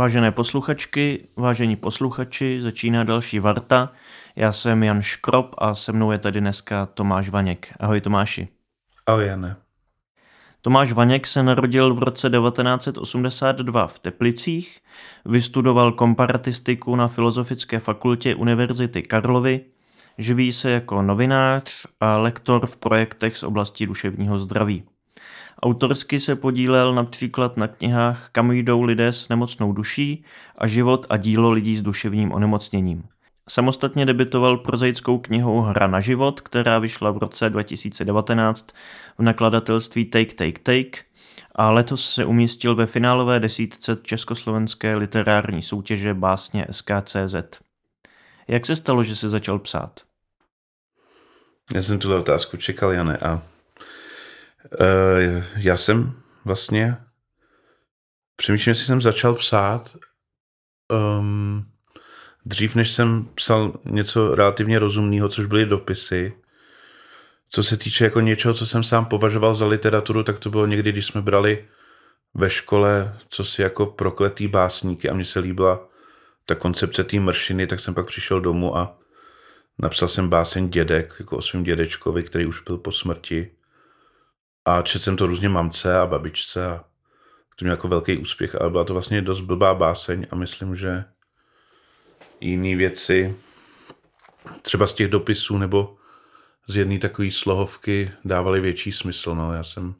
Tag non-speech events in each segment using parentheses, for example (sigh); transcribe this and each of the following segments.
Vážené posluchačky, vážení posluchači, začíná další Varta. Já jsem Jan Škrop a se mnou je tady dneska Tomáš Vaněk. Ahoj Tomáši. Ahoj Jane. Tomáš Vaněk se narodil v roce 1982 v Teplicích, vystudoval komparatistiku na Filozofické fakultě Univerzity Karlovy, živí se jako novinář a lektor v projektech z oblasti duševního zdraví. Autorsky se podílel například na knihách Kam jdou lidé s nemocnou duší a Život a dílo lidí s duševním onemocněním. Samostatně debitoval prozaickou knihou Hra na život, která vyšla v roce 2019 v nakladatelství Take Take Take a letos se umístil ve finálové desítce československé literární soutěže básně SKCZ. Jak se stalo, že se začal psát? Já jsem tuhle otázku čekal, Jane, a Uh, já jsem vlastně přemýšlím, jestli jsem začal psát um, dřív, než jsem psal něco relativně rozumného, což byly dopisy. Co se týče jako něčeho, co jsem sám považoval za literaturu, tak to bylo někdy, když jsme brali ve škole, co si jako prokletý básníky a mně se líbila ta koncepce té mršiny, tak jsem pak přišel domů a napsal jsem báseň Dědek, jako o svým dědečkovi, který už byl po smrti. A četl jsem to různě mamce a babičce a to měl jako velký úspěch, ale byla to vlastně dost blbá báseň a myslím, že jiné věci, třeba z těch dopisů nebo z jedné takové slohovky dávaly větší smysl. No. Já jsem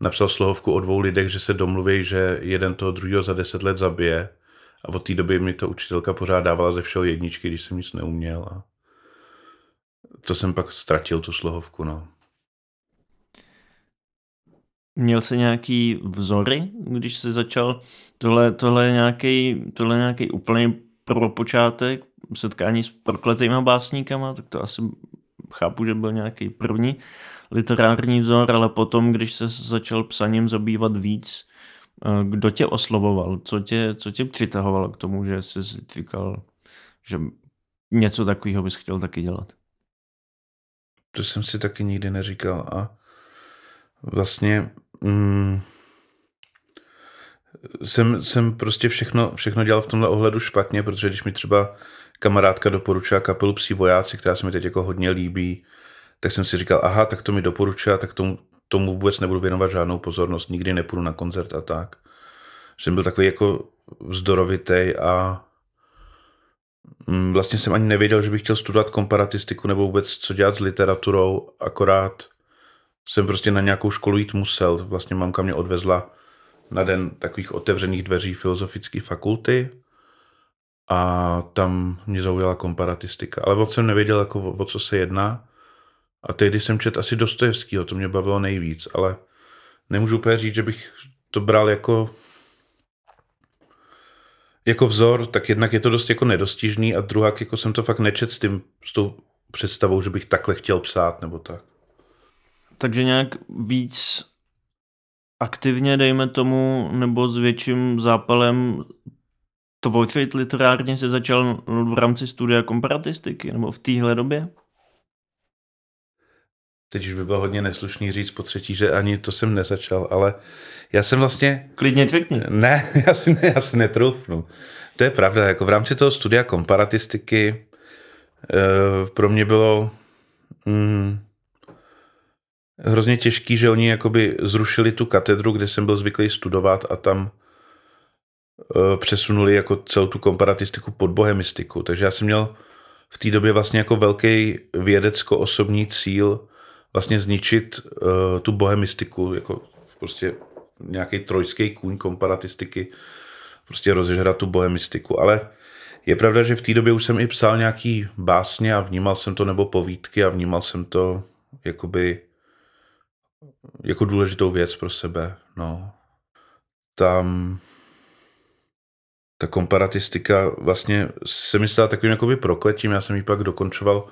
napsal slohovku o dvou lidech, že se domluví, že jeden toho druhého za deset let zabije a od té doby mi to učitelka pořád dávala ze všeho jedničky, když jsem nic neuměl. A to jsem pak ztratil, tu slohovku. No. Měl jsi nějaký vzory, když jsi začal? Tohle, tohle je nějaký, tohle je nějaký úplný prvopočátek setkání s prokletýma básníkama, tak to asi chápu, že byl nějaký první literární vzor, ale potom, když se začal psaním zabývat víc, eh, kdo tě oslovoval? Co tě, co tě přitahovalo k tomu, že jsi si říkal, že něco takového bys chtěl taky dělat? To jsem si taky nikdy neříkal a vlastně mm, jsem, jsem prostě všechno, všechno dělal v tomhle ohledu špatně, protože když mi třeba kamarádka doporučila kapelu Psí vojáci, která se mi teď jako hodně líbí, tak jsem si říkal, aha, tak to mi doporučila, tak tomu, tomu vůbec nebudu věnovat žádnou pozornost, nikdy nepůjdu na koncert a tak. Jsem byl takový jako vzdorovitý a mm, vlastně jsem ani nevěděl, že bych chtěl studovat komparatistiku nebo vůbec co dělat s literaturou, akorát jsem prostě na nějakou školu jít musel. Vlastně mamka mě odvezla na den takových otevřených dveří filozofické fakulty a tam mě zaujala komparatistika. Ale moc jsem nevěděl, jako o, o co se jedná. A tehdy jsem čet asi Dostojevskýho, to mě bavilo nejvíc, ale nemůžu úplně říct, že bych to bral jako jako vzor, tak jednak je to dost jako nedostižný a druhá, jako jsem to fakt nečet s tím, s tou představou, že bych takhle chtěl psát nebo tak takže nějak víc aktivně, dejme tomu, nebo s větším zápalem tvořit literárně se začal v rámci studia komparatistiky, nebo v téhle době? Teď už by bylo hodně neslušný říct po třetí, že ani to jsem nezačal, ale já jsem vlastně... Klidně řekni. Ne, (laughs) já si, ne, já si netroufnu. To je pravda, jako v rámci toho studia komparatistiky e, pro mě bylo... Mm, hrozně těžký, že oni jakoby zrušili tu katedru, kde jsem byl zvyklý studovat a tam uh, přesunuli jako celou tu komparatistiku pod bohemistiku. Takže já jsem měl v té době vlastně jako velký vědecko-osobní cíl vlastně zničit uh, tu bohemistiku, jako prostě nějaký trojský kůň komparatistiky, prostě rozežrat tu bohemistiku. Ale je pravda, že v té době už jsem i psal nějaký básně a vnímal jsem to, nebo povídky a vnímal jsem to jakoby jako důležitou věc pro sebe. No. Tam ta komparatistika vlastně se mi stala takovým jakoby prokletím. Já jsem ji pak dokončoval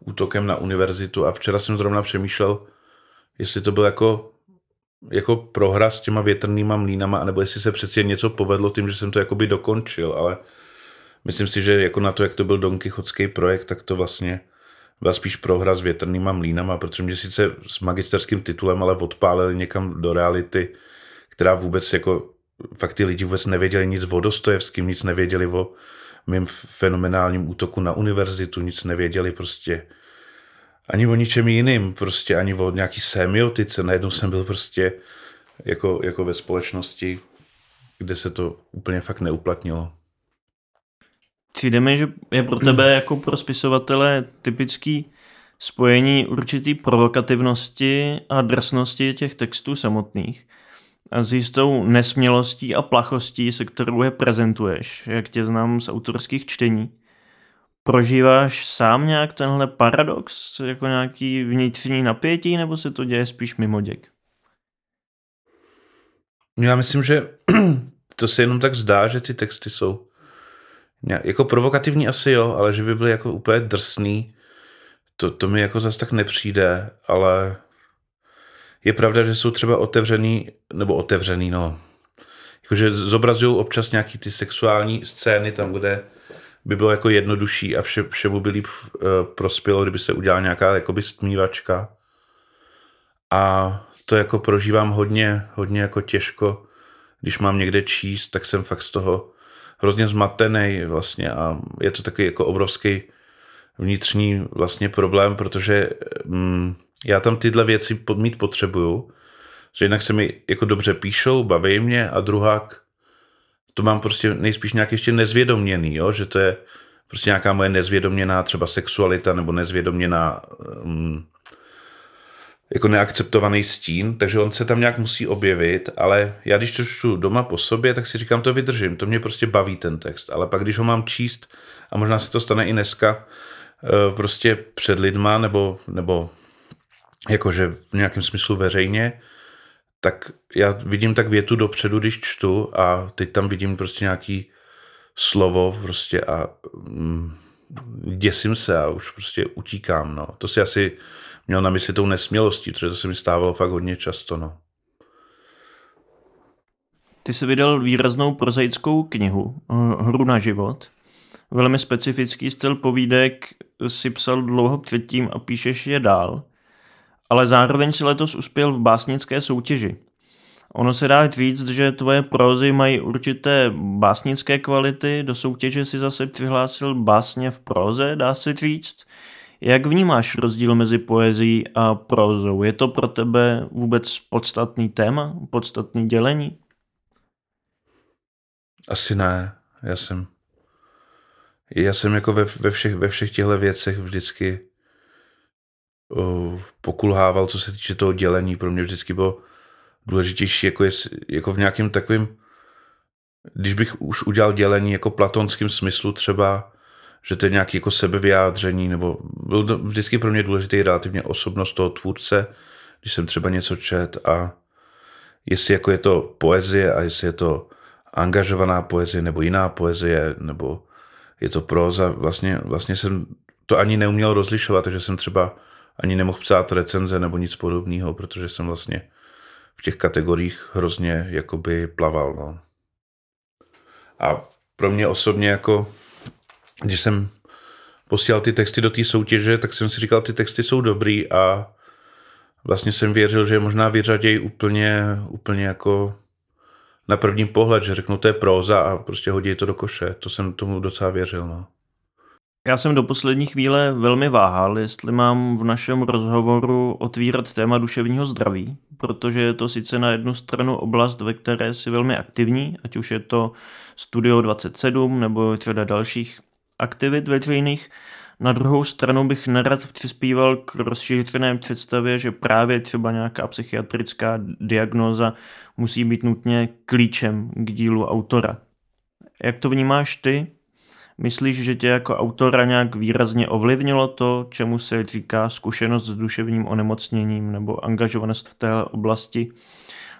útokem na univerzitu a včera jsem zrovna přemýšlel, jestli to byl jako, jako prohra s těma větrnýma mlínama, anebo jestli se přeci něco povedlo tím, že jsem to jakoby dokončil, ale myslím si, že jako na to, jak to byl Don Quixotský projekt, tak to vlastně byla spíš prohra s větrnýma mlínama, protože mě sice s magisterským titulem, ale odpálili někam do reality, která vůbec jako fakt ty lidi vůbec nevěděli nic o Dostojevským, nic nevěděli o mým fenomenálním útoku na univerzitu, nic nevěděli prostě ani o ničem jiným, prostě ani o nějaký semiotice. Najednou jsem byl prostě jako, jako ve společnosti, kde se to úplně fakt neuplatnilo. Přijde mi, že je pro tebe (clears throat) jako pro spisovatele typický spojení určitý provokativnosti a drsnosti těch textů samotných a s jistou nesmělostí a plachostí, se kterou je prezentuješ, jak tě znám z autorských čtení. Prožíváš sám nějak tenhle paradox, jako nějaký vnitřní napětí, nebo se to děje spíš mimo děk? Já myslím, že (clears throat) to se jenom tak zdá, že ty texty jsou jako provokativní asi jo, ale že by byly jako úplně drsný, to, to mi jako zase tak nepřijde, ale je pravda, že jsou třeba otevřený, nebo otevřený, no, jakože zobrazují občas nějaký ty sexuální scény tam, kde by bylo jako jednodušší a vše, všemu by líp uh, prospělo, kdyby se udělala nějaká jakoby stmívačka. A to jako prožívám hodně, hodně jako těžko, když mám někde číst, tak jsem fakt z toho hrozně zmatený vlastně a je to takový jako obrovský vnitřní vlastně problém, protože mm, já tam tyhle věci mít potřebuju, že jinak se mi jako dobře píšou, baví mě a druhák to mám prostě nejspíš nějak ještě nezvědoměný, jo? že to je prostě nějaká moje nezvědoměná třeba sexualita nebo nezvědoměná um, jako neakceptovaný stín, takže on se tam nějak musí objevit, ale já když to čtu doma po sobě, tak si říkám, to vydržím, to mě prostě baví ten text, ale pak když ho mám číst, a možná se to stane i dneska, eh, prostě před lidma, nebo, nebo jakože v nějakém smyslu veřejně, tak já vidím tak větu dopředu, když čtu a teď tam vidím prostě nějaký slovo prostě a mm, děsím se a už prostě utíkám, no. To si asi měl na mysli tou nesmělostí, protože to se mi stávalo fakt hodně často. No. Ty jsi vydal výraznou prozaickou knihu eh, Hru na život. Velmi specifický styl povídek si psal dlouho předtím a píšeš je dál. Ale zároveň si letos uspěl v básnické soutěži. Ono se dá říct, že tvoje prózy mají určité básnické kvality, do soutěže si zase přihlásil básně v próze, dá se říct. Jak vnímáš rozdíl mezi poezí a prózou? Je to pro tebe vůbec podstatný téma, podstatný dělení? Asi ne. Já jsem, já jsem jako ve, ve všech, ve všech těchto věcech vždycky uh, pokulhával, co se týče toho dělení. Pro mě vždycky bylo důležitější, jako, je, jako v nějakém takovém, když bych už udělal dělení jako platonském smyslu třeba, že to je nějaké jako sebevyjádření, nebo byl to vždycky pro mě důležitý relativně osobnost toho tvůrce, když jsem třeba něco čet a jestli jako je to poezie a jestli je to angažovaná poezie nebo jiná poezie, nebo je to próza, vlastně, vlastně jsem to ani neuměl rozlišovat, takže jsem třeba ani nemohl psát recenze nebo nic podobného, protože jsem vlastně v těch kategoriích hrozně jakoby plaval. No. A pro mě osobně jako když jsem posílal ty texty do té soutěže, tak jsem si říkal, ty texty jsou dobrý a vlastně jsem věřil, že je možná vyřadějí úplně, úplně jako na první pohled, že řeknu, to je próza a prostě hodí to do koše. To jsem tomu docela věřil. No. Já jsem do poslední chvíle velmi váhal, jestli mám v našem rozhovoru otvírat téma duševního zdraví, protože je to sice na jednu stranu oblast, ve které si velmi aktivní, ať už je to Studio 27 nebo řada dalších aktivit veřejných. Na druhou stranu bych nerad přispíval k rozšířené představě, že právě třeba nějaká psychiatrická diagnóza musí být nutně klíčem k dílu autora. Jak to vnímáš ty? Myslíš, že tě jako autora nějak výrazně ovlivnilo to, čemu se říká zkušenost s duševním onemocněním nebo angažovanost v té oblasti?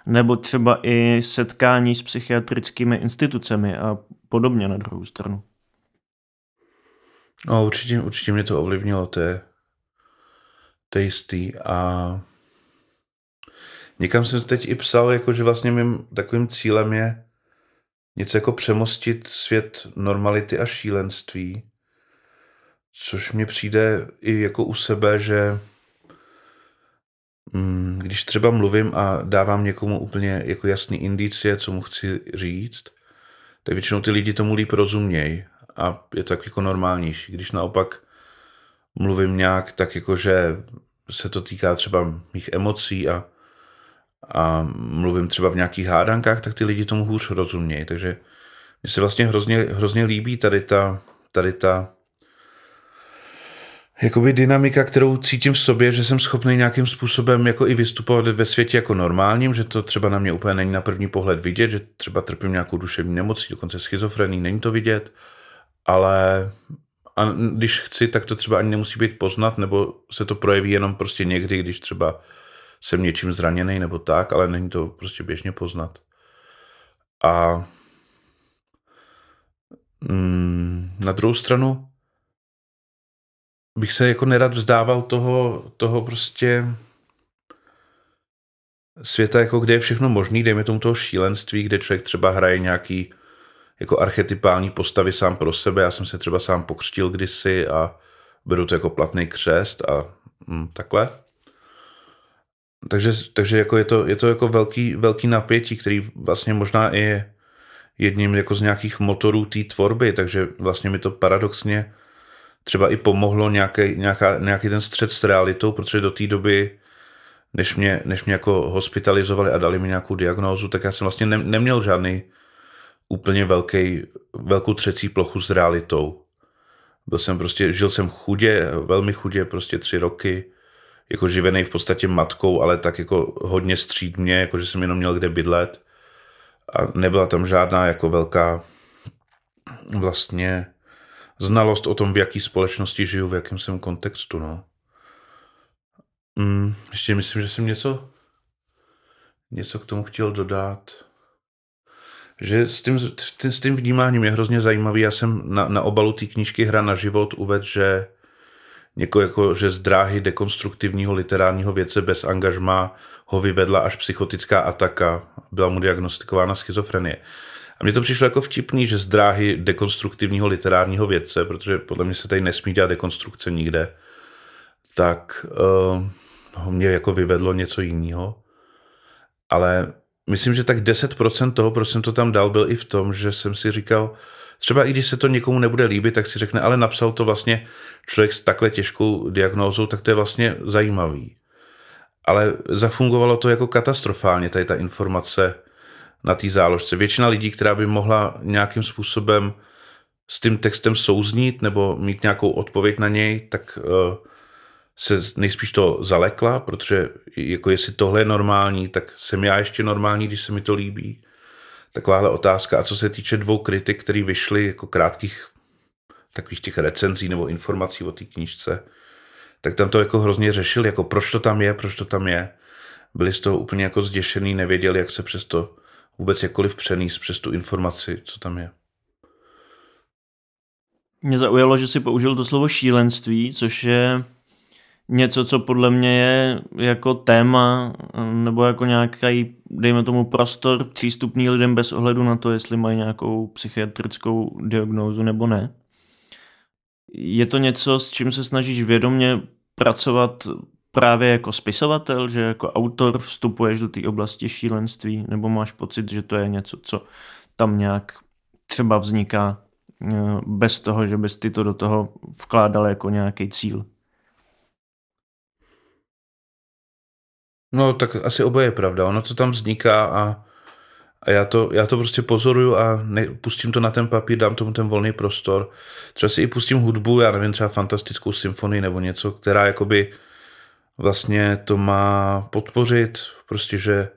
Nebo třeba i setkání s psychiatrickými institucemi a podobně na druhou stranu? No určitě, určitě mě to ovlivnilo, to je, to je jistý. A někam jsem teď i psal, jako že vlastně mým takovým cílem je něco jako přemostit svět normality a šílenství, což mně přijde i jako u sebe, že mm, když třeba mluvím a dávám někomu úplně jako jasný indicie, co mu chci říct, tak většinou ty lidi tomu líp rozumějí a je to tak jako normálnější. Když naopak mluvím nějak tak jako, že se to týká třeba mých emocí a, a mluvím třeba v nějakých hádankách, tak ty lidi tomu hůř rozumějí. Takže mně se vlastně hrozně, hrozně líbí tady ta, tady ta jakoby dynamika, kterou cítím v sobě, že jsem schopný nějakým způsobem jako i vystupovat ve světě jako normálním, že to třeba na mě úplně není na první pohled vidět, že třeba trpím nějakou duševní nemocí, dokonce schizofrení, není to vidět, ale a když chci, tak to třeba ani nemusí být poznat, nebo se to projeví jenom prostě někdy, když třeba jsem něčím zraněný nebo tak, ale není to prostě běžně poznat. A mm, na druhou stranu bych se jako nerad vzdával toho, toho prostě světa, jako kde je všechno možný, dejme tomu toho šílenství, kde člověk třeba hraje nějaký jako archetypální postavy sám pro sebe. Já jsem se třeba sám pokřtil kdysi a beru to jako platný křest a hm, takhle. Takže, takže jako je, to, je to jako velký, velký napětí, který vlastně možná i je jedním jako z nějakých motorů té tvorby, takže vlastně mi to paradoxně třeba i pomohlo nějaký, nějaká, nějaký ten střed s realitou, protože do té doby, než mě, než mě jako hospitalizovali a dali mi nějakou diagnózu, tak já jsem vlastně ne, neměl žádný úplně velký, velkou třecí plochu s realitou. Byl jsem prostě, žil jsem chudě, velmi chudě, prostě tři roky, jako živený v podstatě matkou, ale tak jako hodně střídmě, jako že jsem jenom měl kde bydlet. A nebyla tam žádná jako velká vlastně znalost o tom, v jaký společnosti žiju, v jakém jsem kontextu, no. Hmm, ještě myslím, že jsem něco, něco k tomu chtěl dodat že s tím, s tím vnímáním je hrozně zajímavý. Já jsem na, na obalu té knížky Hra na život uvedl, že někoho jako, že z dráhy dekonstruktivního literárního věce bez angažma ho vyvedla až psychotická ataka. Byla mu diagnostikována schizofrenie. A mně to přišlo jako vtipný, že z dráhy dekonstruktivního literárního vědce, protože podle mě se tady nesmí dělat dekonstrukce nikde, tak uh, mě jako vyvedlo něco jiného. Ale myslím, že tak 10% toho, proč jsem to tam dal, byl i v tom, že jsem si říkal, třeba i když se to někomu nebude líbit, tak si řekne, ale napsal to vlastně člověk s takhle těžkou diagnózou, tak to je vlastně zajímavý. Ale zafungovalo to jako katastrofálně, tady ta informace na té záložce. Většina lidí, která by mohla nějakým způsobem s tím textem souznít nebo mít nějakou odpověď na něj, tak uh, se nejspíš to zalekla, protože jako jestli tohle je normální, tak jsem já ještě normální, když se mi to líbí. Takováhle otázka. A co se týče dvou kritik, které vyšly jako krátkých takových těch recenzí nebo informací o té knížce, tak tam to jako hrozně řešil, jako proč to tam je, proč to tam je. Byli z toho úplně jako zděšený, nevěděli, jak se přes to vůbec jakkoliv přenést přes tu informaci, co tam je. Mě zaujalo, že si použil to slovo šílenství, což je něco, co podle mě je jako téma nebo jako nějaký, dejme tomu, prostor přístupný lidem bez ohledu na to, jestli mají nějakou psychiatrickou diagnózu nebo ne. Je to něco, s čím se snažíš vědomě pracovat právě jako spisovatel, že jako autor vstupuješ do té oblasti šílenství, nebo máš pocit, že to je něco, co tam nějak třeba vzniká eh, bez toho, že bys ty to do toho vkládal jako nějaký cíl? No, tak asi oboje je pravda. Ono to tam vzniká a, a já, to, já to prostě pozoruju a ne, pustím to na ten papír, dám tomu ten volný prostor. Třeba si i pustím hudbu, já nevím, třeba fantastickou symfonii nebo něco, která jakoby vlastně to má podpořit, prostě, že,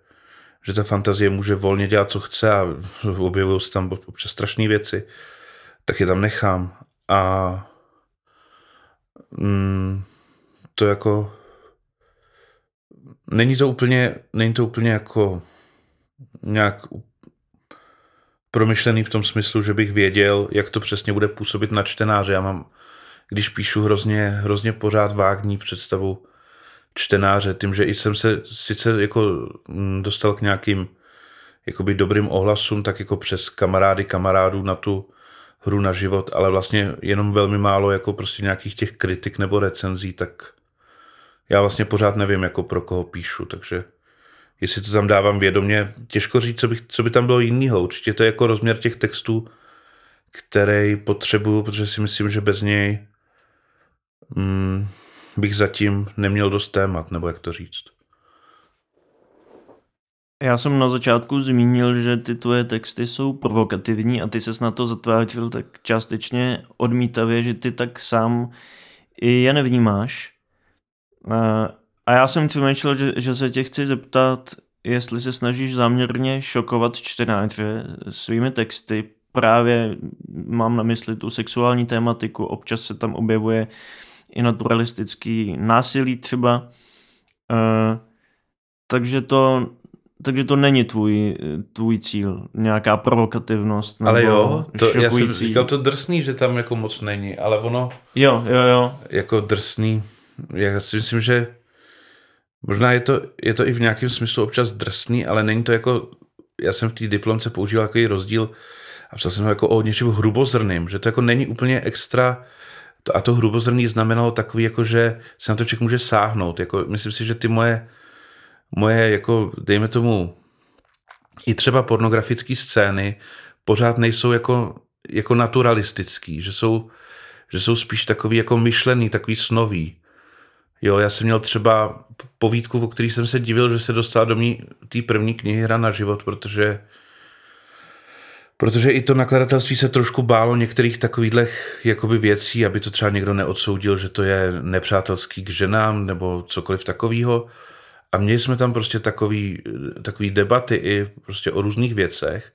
že ta fantazie může volně dělat, co chce a objevují se tam občas strašné věci, tak je tam nechám. A mm, to jako není to úplně, není to úplně jako nějak promyšlený v tom smyslu, že bych věděl, jak to přesně bude působit na čtenáře. Já mám, když píšu hrozně, hrozně pořád vágní představu čtenáře, tím, že jsem se sice jako mm, dostal k nějakým jakoby dobrým ohlasům, tak jako přes kamarády kamarádů na tu hru na život, ale vlastně jenom velmi málo jako prostě nějakých těch kritik nebo recenzí, tak já vlastně pořád nevím, jako pro koho píšu, takže jestli to tam dávám vědomě, těžko říct, co, bych, co by tam bylo jiného. Určitě to je jako rozměr těch textů, který potřebuju, protože si myslím, že bez něj mm, bych zatím neměl dost témat, nebo jak to říct. Já jsem na začátku zmínil, že ty tvoje texty jsou provokativní a ty ses na to zatvářil tak částečně odmítavě, že ty tak sám je nevnímáš. A já jsem přemýšlel, že, že se tě chci zeptat, jestli se snažíš záměrně šokovat čtenáře svými texty. Právě mám na mysli tu sexuální tématiku, občas se tam objevuje i naturalistický násilí třeba. takže to takže to není tvůj, tvůj cíl, nějaká provokativnost. Ale jo, to, já jsem říkal to drsný, že tam jako moc není, ale ono... Jo, jo, jo. Jako drsný, já si myslím, že možná je to, je to i v nějakém smyslu občas drsný, ale není to jako, já jsem v té diplomce používal takový rozdíl a psal jsem ho jako o něčem hrubozrným, že to jako není úplně extra, a to hrubozrný znamenalo takový, jako že se na to člověk může sáhnout. Jako, myslím si, že ty moje moje, jako dejme tomu, i třeba pornografické scény pořád nejsou jako, jako naturalistický, že jsou, že jsou spíš takový jako myšlený, takový snový. Jo, já jsem měl třeba povídku, o který jsem se divil, že se dostala do mý té první knihy Hra na život, protože Protože i to nakladatelství se trošku bálo některých takových jakoby věcí, aby to třeba někdo neodsoudil, že to je nepřátelský k ženám nebo cokoliv takového. A měli jsme tam prostě takový, takový debaty i prostě o různých věcech,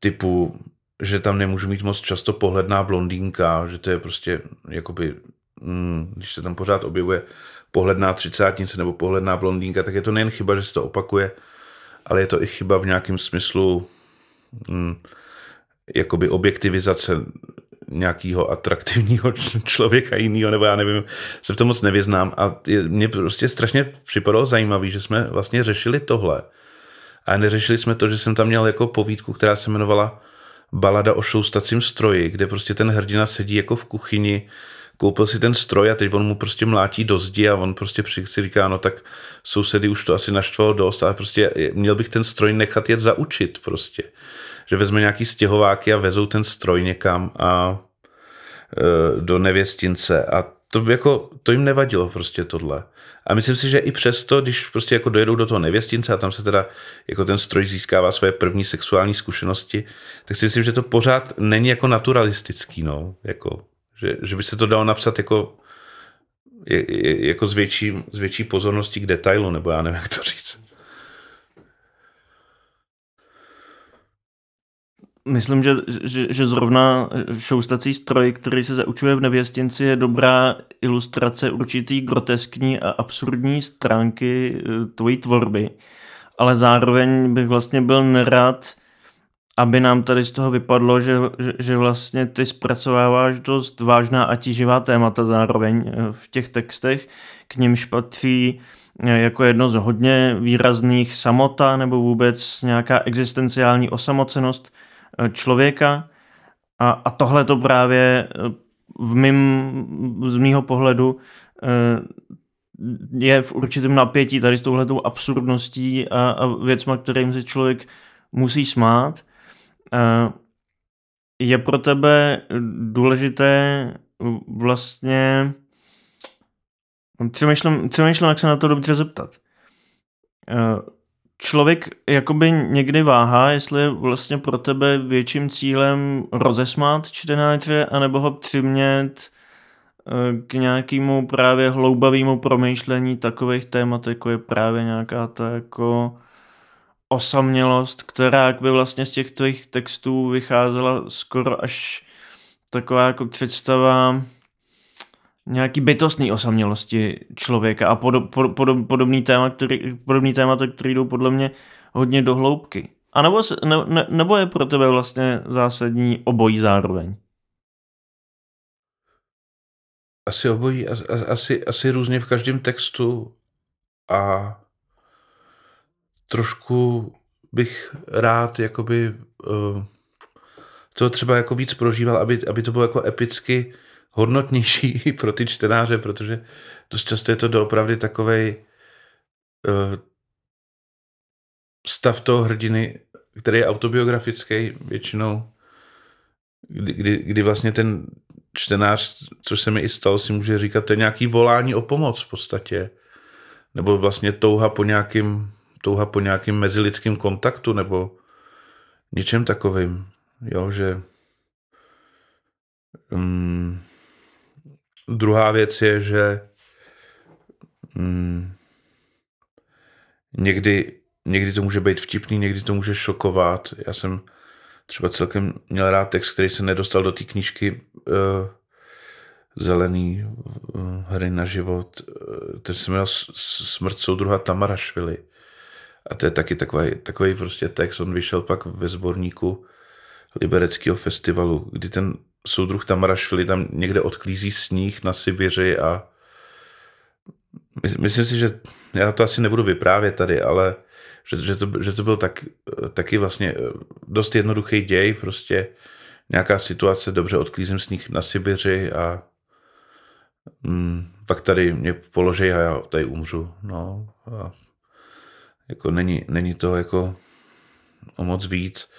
typu, že tam nemůžu mít moc často pohledná blondýnka, že to je prostě jakoby, mm, když se tam pořád objevuje pohledná třicátnice nebo pohledná blondýnka, tak je to nejen chyba, že se to opakuje, ale je to i chyba v nějakém smyslu mm, jakoby objektivizace nějakého atraktivního (laughs) člověka jiného, nebo já nevím, se v tom moc nevyznám. A mě prostě strašně připadalo zajímavé, že jsme vlastně řešili tohle. A neřešili jsme to, že jsem tam měl jako povídku, která se jmenovala Balada o šoustacím stroji, kde prostě ten hrdina sedí jako v kuchyni, koupil si ten stroj a teď on mu prostě mlátí do zdi a on prostě si říká, no tak sousedy už to asi naštvalo dost, ale prostě měl bych ten stroj nechat jet zaučit prostě že vezme nějaký stěhováky a vezou ten stroj někam a e, do nevěstince a to, jako, to jim nevadilo prostě tohle. A myslím si, že i přesto, když prostě jako dojedou do toho nevěstince a tam se teda jako ten stroj získává své první sexuální zkušenosti, tak si myslím, že to pořád není jako naturalistický, no. Jako, že, že by se to dalo napsat jako, jako s, větší, s větší pozorností k detailu, nebo já nevím, jak to říct. Myslím, že, že, že zrovna šoustací stroj, který se zaučuje v nevěstinci, je dobrá ilustrace určitý groteskní a absurdní stránky eh, tvojí tvorby. Ale zároveň bych vlastně byl nerad, aby nám tady z toho vypadlo, že, že, že vlastně ty zpracováváš dost vážná a tíživá témata zároveň eh, v těch textech, k nimž patří eh, jako jedno z hodně výrazných samota nebo vůbec nějaká existenciální osamocenost – Eh, člověka a, a tohle to právě v mým, z mýho pohledu je v určitém napětí tady s touhletou absurdností a, a věcma, kterým se člověk musí smát. Je pro tebe důležité vlastně přemýšlím, přemýšlím, jak se na to dobře zeptat. Člověk jakoby někdy váhá, jestli je vlastně pro tebe větším cílem rozesmát čtenáře, anebo ho přimět eh, k nějakému právě hloubavému promýšlení takových témat, jako je právě nějaká ta jako osamělost, která by vlastně z těch tvých textů vycházela skoro až taková jako představa nějaký bytostný osamělosti člověka a podob, podob, podobný, téma, který, podobný témata, které jdou podle mě hodně do hloubky. A nebo, ne, ne, nebo je pro tebe vlastně zásadní obojí zároveň? Asi obojí, asi, asi různě v každém textu a trošku bych rád jakoby uh, to třeba jako víc prožíval, aby, aby to bylo jako epicky hodnotnější (laughs) pro ty čtenáře, protože dost často je to doopravdy takovej uh, stav toho hrdiny, který je autobiografický většinou, kdy, kdy, kdy vlastně ten čtenář, což se mi i stalo, si může říkat, to je nějaký volání o pomoc v podstatě. Nebo vlastně touha po nějakým, touha po nějakým mezilidským kontaktu, nebo něčem takovým. Jo, že um, druhá věc je, že um, někdy, někdy to může být vtipný, někdy to může šokovat. Já jsem třeba celkem měl rád text, který se nedostal do té knížky uh, Zelený uh, hry na život. Uh, ten se jmenoval Smrt soudruha Tamarašvili. A to je taky takový, takový prostě text. On vyšel pak ve sborníku Libereckého festivalu, kdy ten soudruh Tamarašvili tam někde odklízí sníh na Sibiři a myslím si, že já to asi nebudu vyprávět tady, ale že, že, to, že to byl tak, taky vlastně eh, dost jednoduchý děj, prostě nějaká situace, dobře odklízím sníh na Sibiři a mm, pak tady mě položí a já tady umřu. No, a jako není, není to jako o moc víc.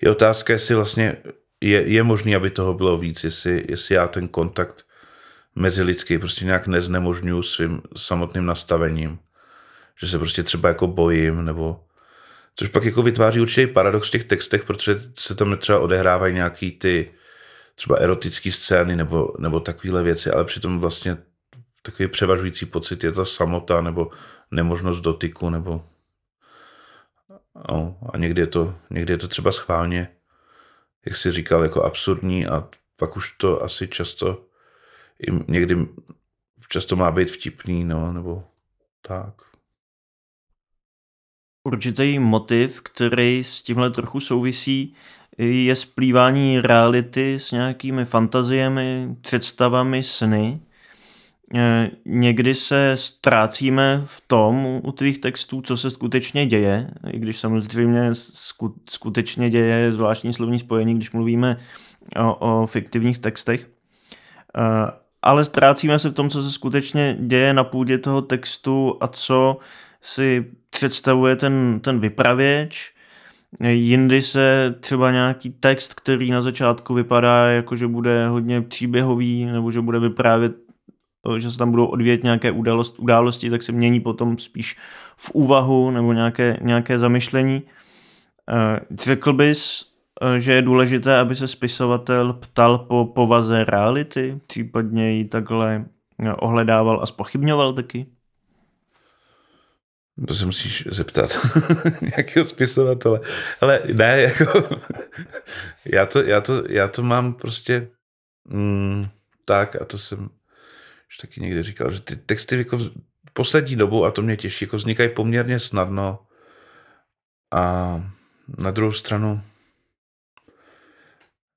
Je otázka, jestli vlastně je, je možný, aby toho bylo víc, jestli, jestli já ten kontakt mezilidský prostě nějak neznemožňuji svým samotným nastavením že se prostě třeba jako bojím, nebo což pak jako vytváří určitý paradox v těch textech, protože se tam třeba odehrávají nějaký ty třeba erotické scény nebo, nebo takovéhle věci, ale přitom vlastně takový převažující pocit je ta samota nebo nemožnost dotyku nebo no, a někdy je, to, někdy je to třeba schválně, jak jsi říkal, jako absurdní a pak už to asi často i někdy často má být vtipný, no, nebo tak určitý motiv, který s tímhle trochu souvisí, je splývání reality s nějakými fantaziemi, představami, sny. E, někdy se ztrácíme v tom u tvých textů, co se skutečně děje, i když samozřejmě skutečně děje zvláštní slovní spojení, když mluvíme o, o fiktivních textech. E, ale ztrácíme se v tom, co se skutečně děje na půdě toho textu a co si představuje ten, ten vypravěč, jindy se třeba nějaký text, který na začátku vypadá jako, že bude hodně příběhový, nebo že bude vyprávět, že se tam budou odvět nějaké události, události, tak se mění potom spíš v úvahu nebo nějaké, nějaké zamyšlení. Eh, řekl bys, eh, že je důležité, aby se spisovatel ptal po povaze reality, případně ji takhle eh, ohledával a spochybňoval taky? To se musíš zeptat (laughs) nějakého spisovatele. Ale ne, jako, (laughs) já, to, já, to, já to mám prostě mm, tak a to jsem už taky někde říkal, že ty texty jako v poslední dobu, a to mě těší, jako vznikají poměrně snadno. A na druhou stranu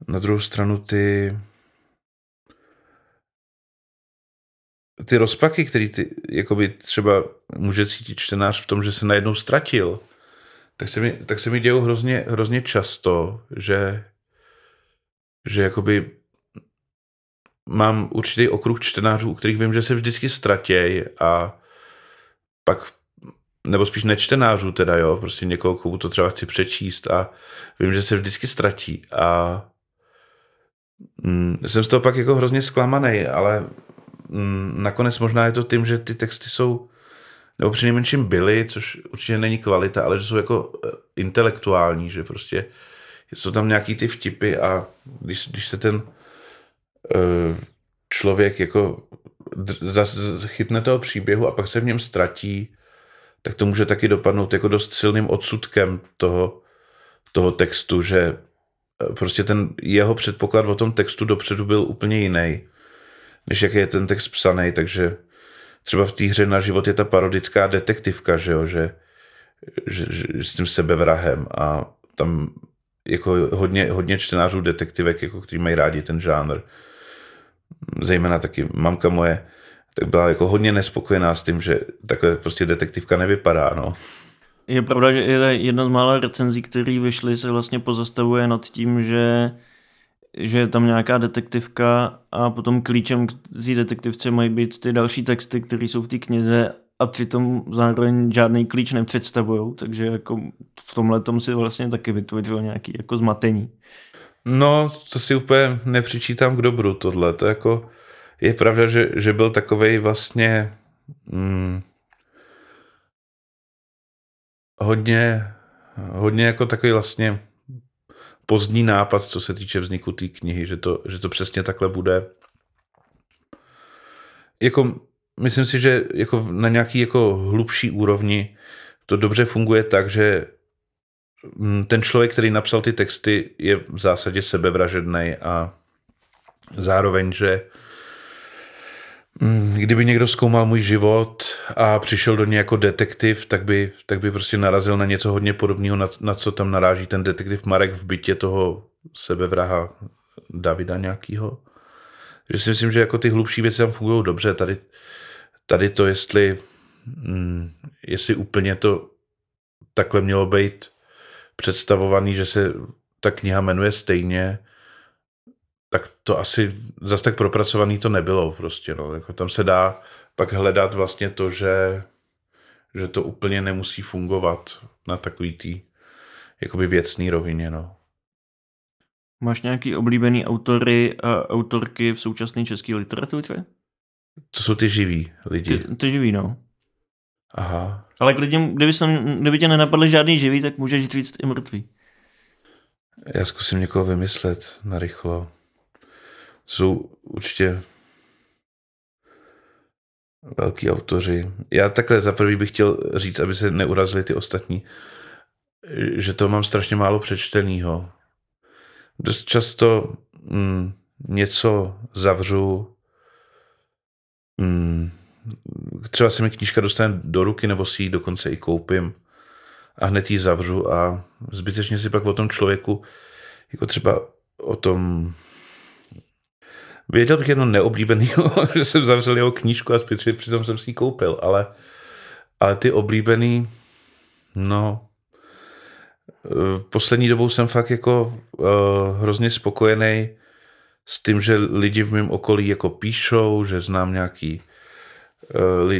na druhou stranu ty ty rozpaky, který ty, jakoby třeba může cítit čtenář v tom, že se najednou ztratil, tak se mi, tak se mi dějou hrozně, hrozně často, že, že jakoby mám určitý okruh čtenářů, u kterých vím, že se vždycky ztratěj a pak nebo spíš nečtenářů teda, jo, prostě někoho, komu to třeba chci přečíst a vím, že se vždycky ztratí a mm, jsem z toho pak jako hrozně zklamaný, ale Mm, nakonec možná je to tím, že ty texty jsou, nebo přinejmenším byly, což určitě není kvalita, ale že jsou jako eh, intelektuální, že prostě jsou tam nějaký ty vtipy a když, když se ten člověk jako chytne toho příběhu a pak se v něm ztratí, tak to může taky dopadnout jako dost silným odsudkem toho, toho textu, že eh, prostě ten jeho předpoklad o tom textu dopředu byl úplně jiný než jak je ten text psaný, takže třeba v té hře na život je ta parodická detektivka, že jo, že, že, že s tím sebevrahem a tam jako hodně, hodně čtenářů detektivek, jako který mají rádi ten žánr, zejména taky mamka moje, tak byla jako hodně nespokojená s tím, že takhle prostě detektivka nevypadá, no. Je pravda, že jedna z mála recenzí, které vyšly, se vlastně pozastavuje nad tím, že že je tam nějaká detektivka a potom klíčem k té detektivce mají být ty další texty, které jsou v té knize a přitom zároveň žádný klíč nepředstavují, takže jako v tomhle tom si vlastně taky vytvořil nějaký jako zmatení. No, to si úplně nepřičítám k dobru tohle. To jako je pravda, že, že byl takovej vlastně mm, hodně, hodně jako takový vlastně pozdní nápad, co se týče vzniku té knihy, že to, že to přesně takhle bude. Jako, myslím si, že jako na nějaký jako hlubší úrovni to dobře funguje tak, že ten člověk, který napsal ty texty, je v zásadě sebevražedný a zároveň, že mm, kdyby někdo zkoumal můj život a přišel do něj jako detektiv, tak by, tak by prostě narazil na něco hodně podobného, na, na co tam naráží ten detektiv Marek v bytě toho sebevraha Davida nějakýho. Že si myslím, že jako ty hlubší věci tam fungují dobře. Tady, tady to, jestli, mm, jestli úplně to takhle mělo být představovaný, že se ta kniha jmenuje stejně, tak to asi zase tak propracovaný to nebylo prostě, no. Jako tam se dá pak hledat vlastně to, že, že to úplně nemusí fungovat na takový tý jakoby věcný rovině, no. Máš nějaký oblíbený autory a autorky v současné české literatuře? To jsou ty živí lidi. Ty, ty živí, no. Aha. Ale kdyby, kdyby, jsem, kdyby tě nenapadly žádný živý, tak můžeš říct i mrtvý. Já zkusím někoho vymyslet na rychlo. Jsou určitě velký autoři. Já takhle za prvý bych chtěl říct, aby se neurazili ty ostatní, že to mám strašně málo přečtenýho. Dost často mm, něco zavřu, mm, třeba se mi knížka dostane do ruky, nebo si ji dokonce i koupím a hned ji zavřu a zbytečně si pak o tom člověku, jako třeba o tom Věděl bych jedno neoblíbený, (laughs) že jsem zavřel jeho knížku a přitom jsem si ji koupil, ale, ale ty oblíbený, no, v poslední dobou jsem fakt jako uh, hrozně spokojený s tím, že lidi v mém okolí jako píšou, že znám nějaký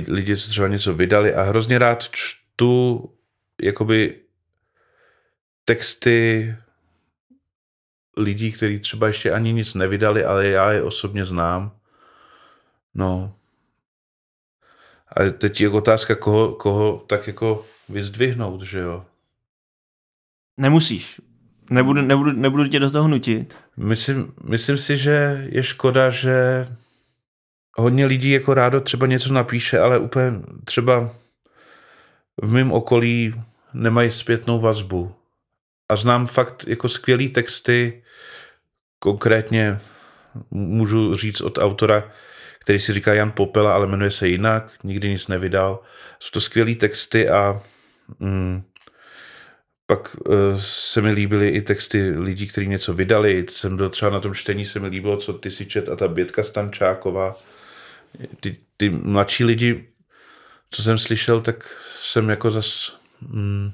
lidi, co třeba něco vydali a hrozně rád čtu jakoby texty lidí, kteří třeba ještě ani nic nevydali, ale já je osobně znám. No. A teď je otázka, koho, koho tak jako vyzdvihnout, že jo? Nemusíš. Nebudu, nebudu, nebudu tě do toho nutit. Myslím, myslím si, že je škoda, že hodně lidí jako rádo třeba něco napíše, ale úplně třeba v mém okolí nemají zpětnou vazbu. A znám fakt jako skvělý texty, konkrétně můžu říct od autora, který si říká Jan Popela, ale jmenuje se jinak, nikdy nic nevydal. Jsou to skvělé texty a mm, pak uh, se mi líbily i texty lidí, kteří něco vydali. Jsem byl třeba na tom čtení, se mi líbilo, co ty si čet a ta Bětka Stančáková. Ty, ty mladší lidi, co jsem slyšel, tak jsem jako zas mm,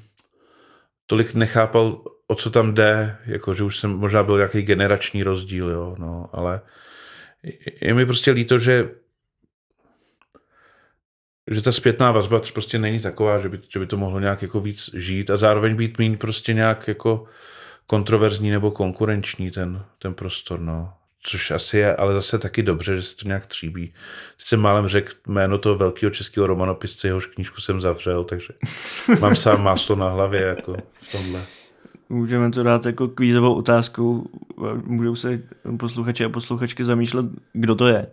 tolik nechápal, o co tam jde, jako že už jsem možná byl nějaký generační rozdíl, jo, no, ale je mi prostě líto, že že ta zpětná vazba prostě není taková, že by, že by to mohlo nějak jako víc žít a zároveň být méně prostě nějak jako kontroverzní nebo konkurenční ten, ten prostor, no. Což asi je, ale zase taky dobře, že se to nějak tříbí. Teď jsem málem řekl jméno toho velkého českého romanopisce, jehož knížku jsem zavřel, takže (laughs) mám sám máslo na hlavě jako v tomhle. Můžeme to dát jako kvízovou otázku. Můžou se posluchači a posluchačky zamýšlet, kdo to je.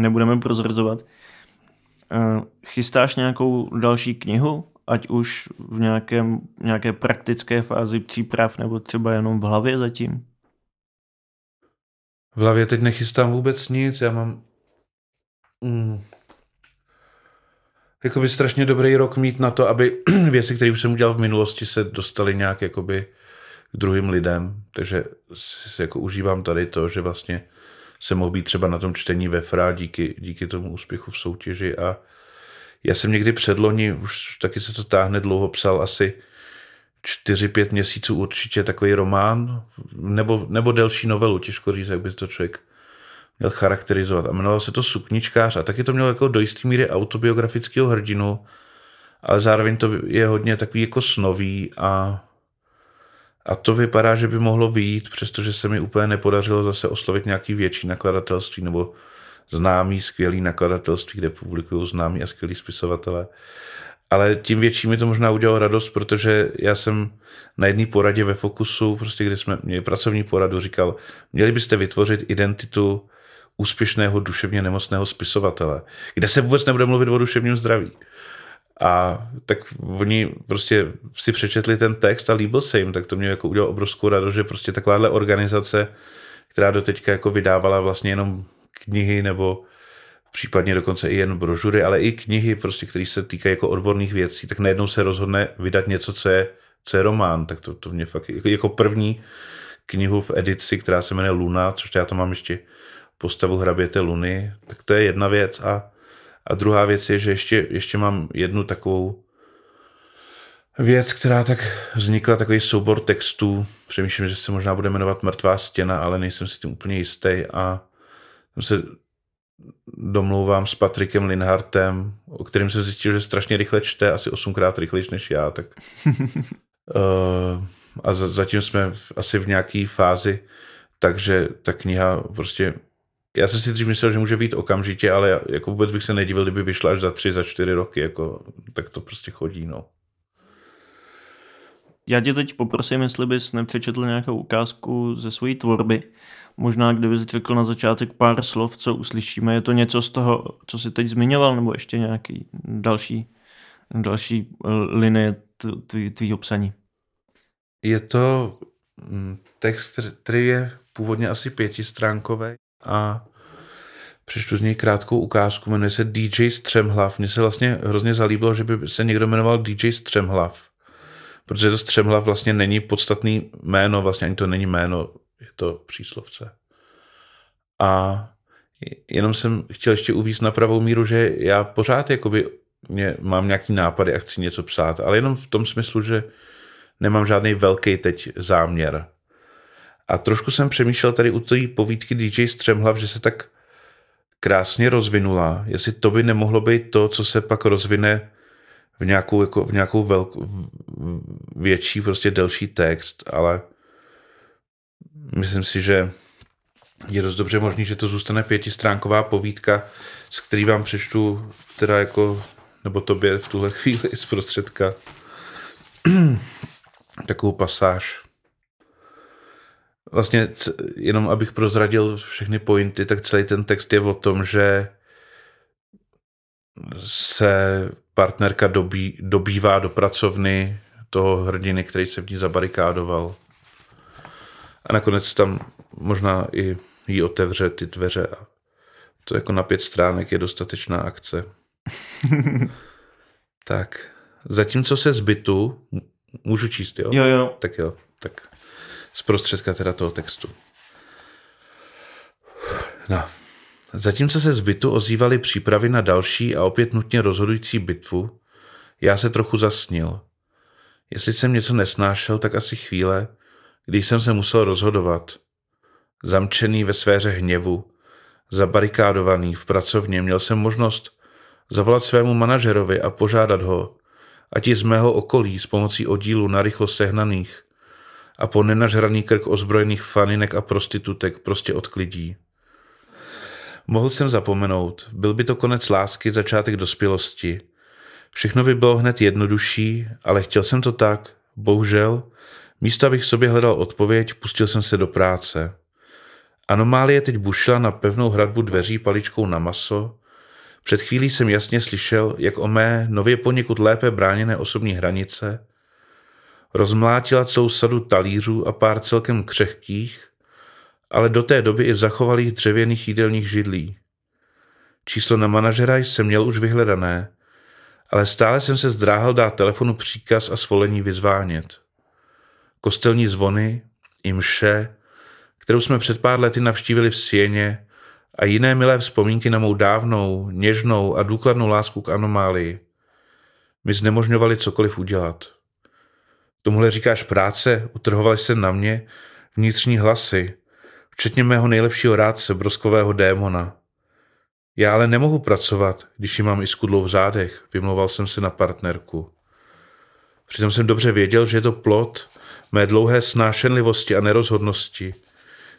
Nebudeme prozrazovat. Eh, chystáš nějakou další knihu, ať už v nějakém, nějaké praktické fázi příprav, nebo třeba jenom v hlavě zatím? V hlavě teď nechystám vůbec nic, já mám mm, jakoby strašně dobrý rok mít na to, aby (clears throat) věci, které už jsem udělal v minulosti, se dostaly nějak jakoby k druhým lidem, takže si jako užívám tady to, že vlastně jsem mohl být třeba na tom čtení ve FRA díky, díky tomu úspěchu v soutěži. A já jsem někdy předloni, už taky se to táhne dlouho, psal asi 4-5 měsíců určitě takový román, nebo, nebo delší novelu, těžko říct, jak by to člověk měl charakterizovat. A jmenoval se to Sukničkář a taky to mělo jako do jisté míry autobiografického hrdinu, ale zároveň to je hodně takový jako snový a, a to vypadá, že by mohlo vyjít, přestože se mi úplně nepodařilo zase oslovit nějaký větší nakladatelství nebo známý, skvělý nakladatelství, kde publikují známí a skvělí spisovatelé. Ale tím větší mi to možná udělalo radost, protože já jsem na jedné poradě ve Fokusu, prostě kde jsme měli pracovní poradu, říkal, měli byste vytvořit identitu úspěšného duševně nemocného spisovatele, kde se vůbec nebude mluvit o duševním zdraví. A tak oni prostě si přečetli ten text a líbil se jim, tak to mě jako udělalo obrovskou radost, že prostě takováhle organizace, která doteďka jako vydávala vlastně jenom knihy nebo případně dokonce i jen brožury, ale i knihy, prostě, které se týkají jako odborných věcí, tak najednou se rozhodne vydat něco, co je, co je román. Tak to, to mě fakt jako, jako první knihu v edici, která se jmenuje Luna, což já to mám ještě postavu hraběte Luny, tak to je jedna věc. A, a druhá věc je, že ještě, ještě mám jednu takovou věc, která tak vznikla, takový soubor textů, přemýšlím, že se možná bude jmenovat Mrtvá stěna, ale nejsem si tím úplně jistý. A se domlouvám s Patrikem Linhartem, o kterém jsem zjistil, že strašně rychle čte, asi osmkrát rychlejší než já, tak uh, (laughs) a zatím jsme asi v nějaké fázi, takže ta kniha prostě já jsem si dřív myslel, že může být okamžitě, ale jako vůbec bych se nedivil, kdyby vyšla až za tři, za čtyři roky, jako, tak to prostě chodí, no. Já tě teď poprosím, jestli bys nepřečetl nějakou ukázku ze své tvorby. Možná, kdybys řekl na začátek pár slov, co uslyšíme. Je to něco z toho, co jsi teď zmiňoval, nebo ještě nějaký další, další linie tvýho psaní? Je to mm, text, který je původně asi pětistránkový a přečtu z něj krátkou ukázku, jmenuje se DJ Střemhlav. Mně se vlastně hrozně zalíbilo, že by se někdo jmenoval DJ Střemhlav, protože to Střemhlav vlastně není podstatný jméno, vlastně ani to není jméno, je to příslovce. A jenom jsem chtěl ještě uvíct na pravou míru, že já pořád jakoby mě, mám nějaký nápady a chci něco psát, ale jenom v tom smyslu, že nemám žádný velký teď záměr. A trošku jsem přemýšlel tady u té povídky DJ Střemhlav, že se tak krásně rozvinula, jestli to by nemohlo být to, co se pak rozvine v nějakou, jako, v nějakou velkou, větší, prostě delší text, ale myslím si, že je dost dobře možný, že to zůstane pětistránková povídka, z který vám přečtu teda jako, nebo tobě v tuhle chvíli (laughs) z prostředka (clears throat) takovou pasáž. Vlastně jenom abych prozradil všechny pointy, tak celý ten text je o tom, že se partnerka dobí, dobývá do pracovny toho hrdiny, který se v ní zabarikádoval. A nakonec tam možná i jí otevře ty dveře a to jako na pět stránek je dostatečná akce. (laughs) tak, zatímco se zbytu, můžu číst, jo? Jo, jo. Tak jo, tak z prostředka teda toho textu. No. Zatímco se zbytu ozývaly přípravy na další a opět nutně rozhodující bitvu, já se trochu zasnil. Jestli jsem něco nesnášel, tak asi chvíle, když jsem se musel rozhodovat. Zamčený ve sféře hněvu, zabarikádovaný v pracovně, měl jsem možnost zavolat svému manažerovi a požádat ho, ať i z mého okolí s pomocí oddílu narychlo sehnaných a po nenažraný krk ozbrojených faninek a prostitutek prostě odklidí. Mohl jsem zapomenout, byl by to konec lásky, začátek dospělosti. Všechno by bylo hned jednodušší, ale chtěl jsem to tak, bohužel, místo abych sobě hledal odpověď, pustil jsem se do práce. Anomálie teď bušila na pevnou hradbu dveří paličkou na maso. Před chvílí jsem jasně slyšel, jak o mé nově poněkud lépe bráněné osobní hranice rozmlátila celou sadu talířů a pár celkem křehkých, ale do té doby i zachovalých dřevěných jídelních židlí. Číslo na manažera jsem měl už vyhledané, ale stále jsem se zdráhal dát telefonu příkaz a svolení vyzvánět. Kostelní zvony, i mše, kterou jsme před pár lety navštívili v Sieně a jiné milé vzpomínky na mou dávnou, něžnou a důkladnou lásku k anomálii, mi znemožňovali cokoliv udělat. Tomuhle říkáš práce, utrhovali se na mě vnitřní hlasy, včetně mého nejlepšího rádce, broskového démona. Já ale nemohu pracovat, když ji mám i skudlou v zádech, vymlouval jsem se na partnerku. Přitom jsem dobře věděl, že je to plot mé dlouhé snášenlivosti a nerozhodnosti.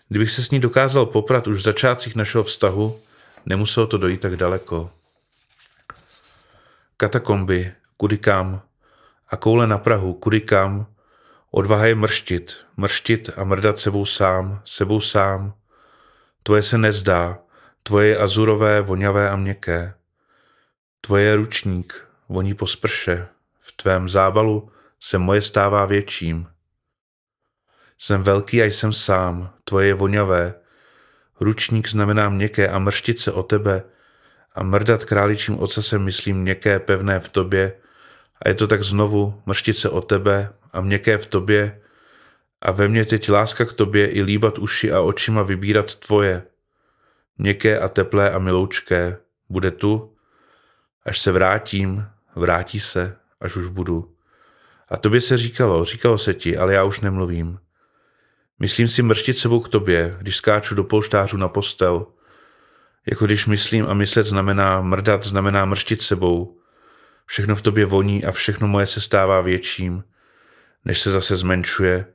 Kdybych se s ní dokázal poprat už v začátcích našeho vztahu, nemuselo to dojít tak daleko. Katakomby, kudy kam, a koule na Prahu, kudy kam, odvaha je mrštit, mrštit a mrdat sebou sám, sebou sám. Tvoje se nezdá, tvoje je azurové, voňavé a měkké. Tvoje je ručník, voní po sprše, v tvém zábalu se moje stává větším. Jsem velký a jsem sám, tvoje je voňavé. Ručník znamená měkké a mrštit se o tebe a mrdat králičím ocasem myslím měkké, pevné v tobě a je to tak znovu mrštit se o tebe a měkké v tobě a ve mně teď láska k tobě i líbat uši a očima vybírat tvoje. Měkké a teplé a miloučké bude tu, až se vrátím, vrátí se, až už budu. A tobě se říkalo, říkalo se ti, ale já už nemluvím. Myslím si mrštit sebou k tobě, když skáču do polštářů na postel. Jako když myslím a myslet znamená mrdat, znamená mrštit sebou. Všechno v tobě voní a všechno moje se stává větším, než se zase zmenšuje.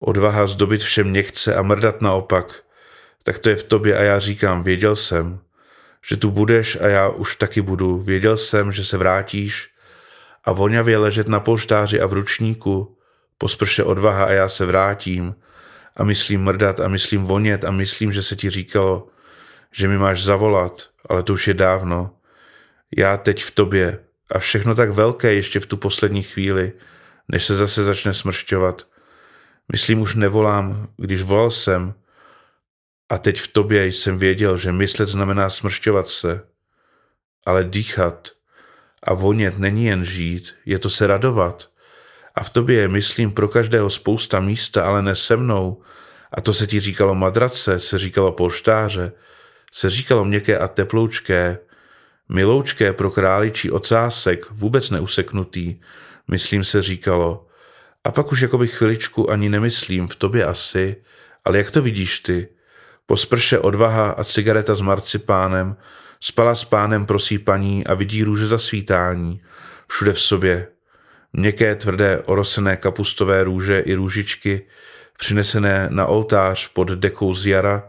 Odvaha zdobit všem nechce a mrdat naopak. Tak to je v tobě a já říkám, věděl jsem, že tu budeš a já už taky budu. Věděl jsem, že se vrátíš a vonavě ležet na polštáři a v ručníku. Po sprše odvaha a já se vrátím a myslím mrdat a myslím vonět a myslím, že se ti říkalo, že mi máš zavolat, ale to už je dávno. Já teď v tobě a všechno tak velké ještě v tu poslední chvíli, než se zase začne smršťovat. Myslím, už nevolám, když volal jsem a teď v tobě jsem věděl, že myslet znamená smršťovat se, ale dýchat a vonět není jen žít, je to se radovat. A v tobě je, myslím, pro každého spousta místa, ale ne se mnou. A to se ti říkalo madrace, se říkalo polštáře, se říkalo měkké a teploučké, miloučké pro králičí ocásek, vůbec neuseknutý, myslím se říkalo. A pak už jakoby chviličku ani nemyslím, v tobě asi, ale jak to vidíš ty? Po sprše odvaha a cigareta s marcipánem, spala s pánem prosí paní a vidí růže zasvítání, všude v sobě. Měkké, tvrdé, orosené kapustové růže i růžičky, přinesené na oltář pod dekou z jara,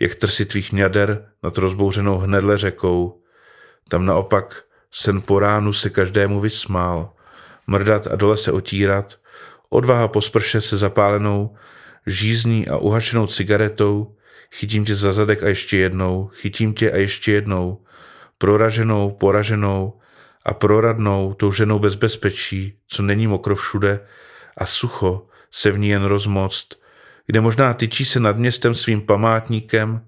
jak trsy tvých ňader nad rozbouřenou hnedle řekou. Tam naopak sen po ránu se každému vysmál. Mrdat a dole se otírat, odvaha po sprše se zapálenou, žízní a uhašenou cigaretou, chytím tě za zadek a ještě jednou, chytím tě a ještě jednou, proraženou, poraženou a proradnou, tou ženou bez bezpečí, co není mokro všude a sucho se v ní jen rozmoct, kde možná tyčí se nad městem svým památníkem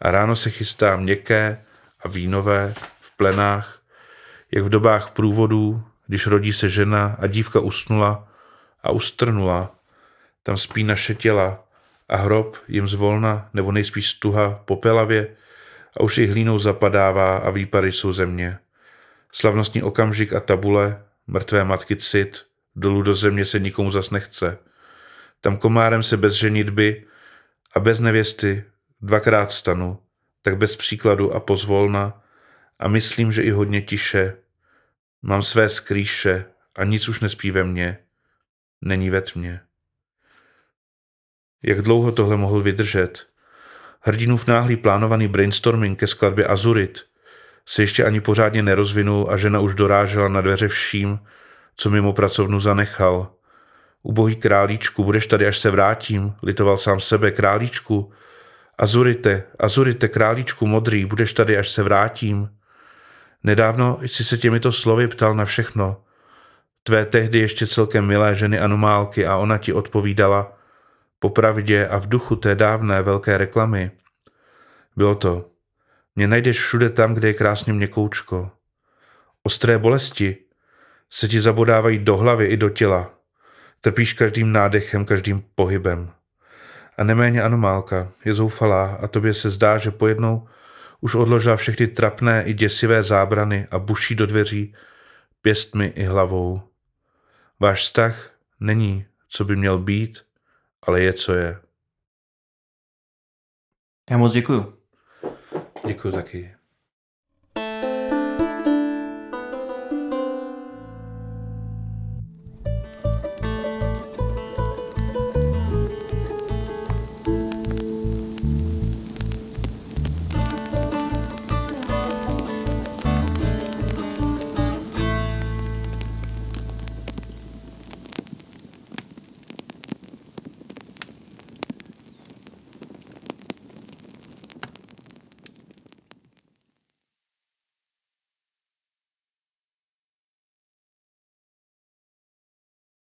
a ráno se chystá měkké a vínové v plenách, jak v dobách průvodů, když rodí se žena a dívka usnula a ustrnula. Tam spí naše těla a hrob jim zvolna nebo nejspíš stuha popelavě a už i hlínou zapadává a výpady jsou země. Slavnostní okamžik a tabule, mrtvé matky cit, dolů do země se nikomu zas nechce. Tam komárem se bez ženitby a bez nevěsty dvakrát stanu, tak bez příkladu a pozvolna a myslím, že i hodně tiše. Mám své skrýše a nic už nespí ve mně. Není ve tmě. Jak dlouho tohle mohl vydržet? Hrdinův náhlý plánovaný brainstorming ke skladbě Azurit se ještě ani pořádně nerozvinul a žena už dorážela na dveře vším, co mimo pracovnu zanechal. Ubohý králíčku, budeš tady, až se vrátím, litoval sám sebe, králíčku. Azurite, azurite, králíčku modrý, budeš tady, až se vrátím. Nedávno jsi se těmito slovy ptal na všechno. Tvé tehdy ještě celkem milé ženy anomálky a ona ti odpovídala popravdě a v duchu té dávné velké reklamy. Bylo to. Mě najdeš všude tam, kde je krásně měkoučko. Ostré bolesti se ti zabodávají do hlavy i do těla. Trpíš každým nádechem, každým pohybem. A neméně anomálka je zoufalá a tobě se zdá, že pojednou už odložila všechny trapné i děsivé zábrany a buší do dveří pěstmi i hlavou. Váš vztah není, co by měl být, ale je, co je. Já moc děkuju. Děkuji taky.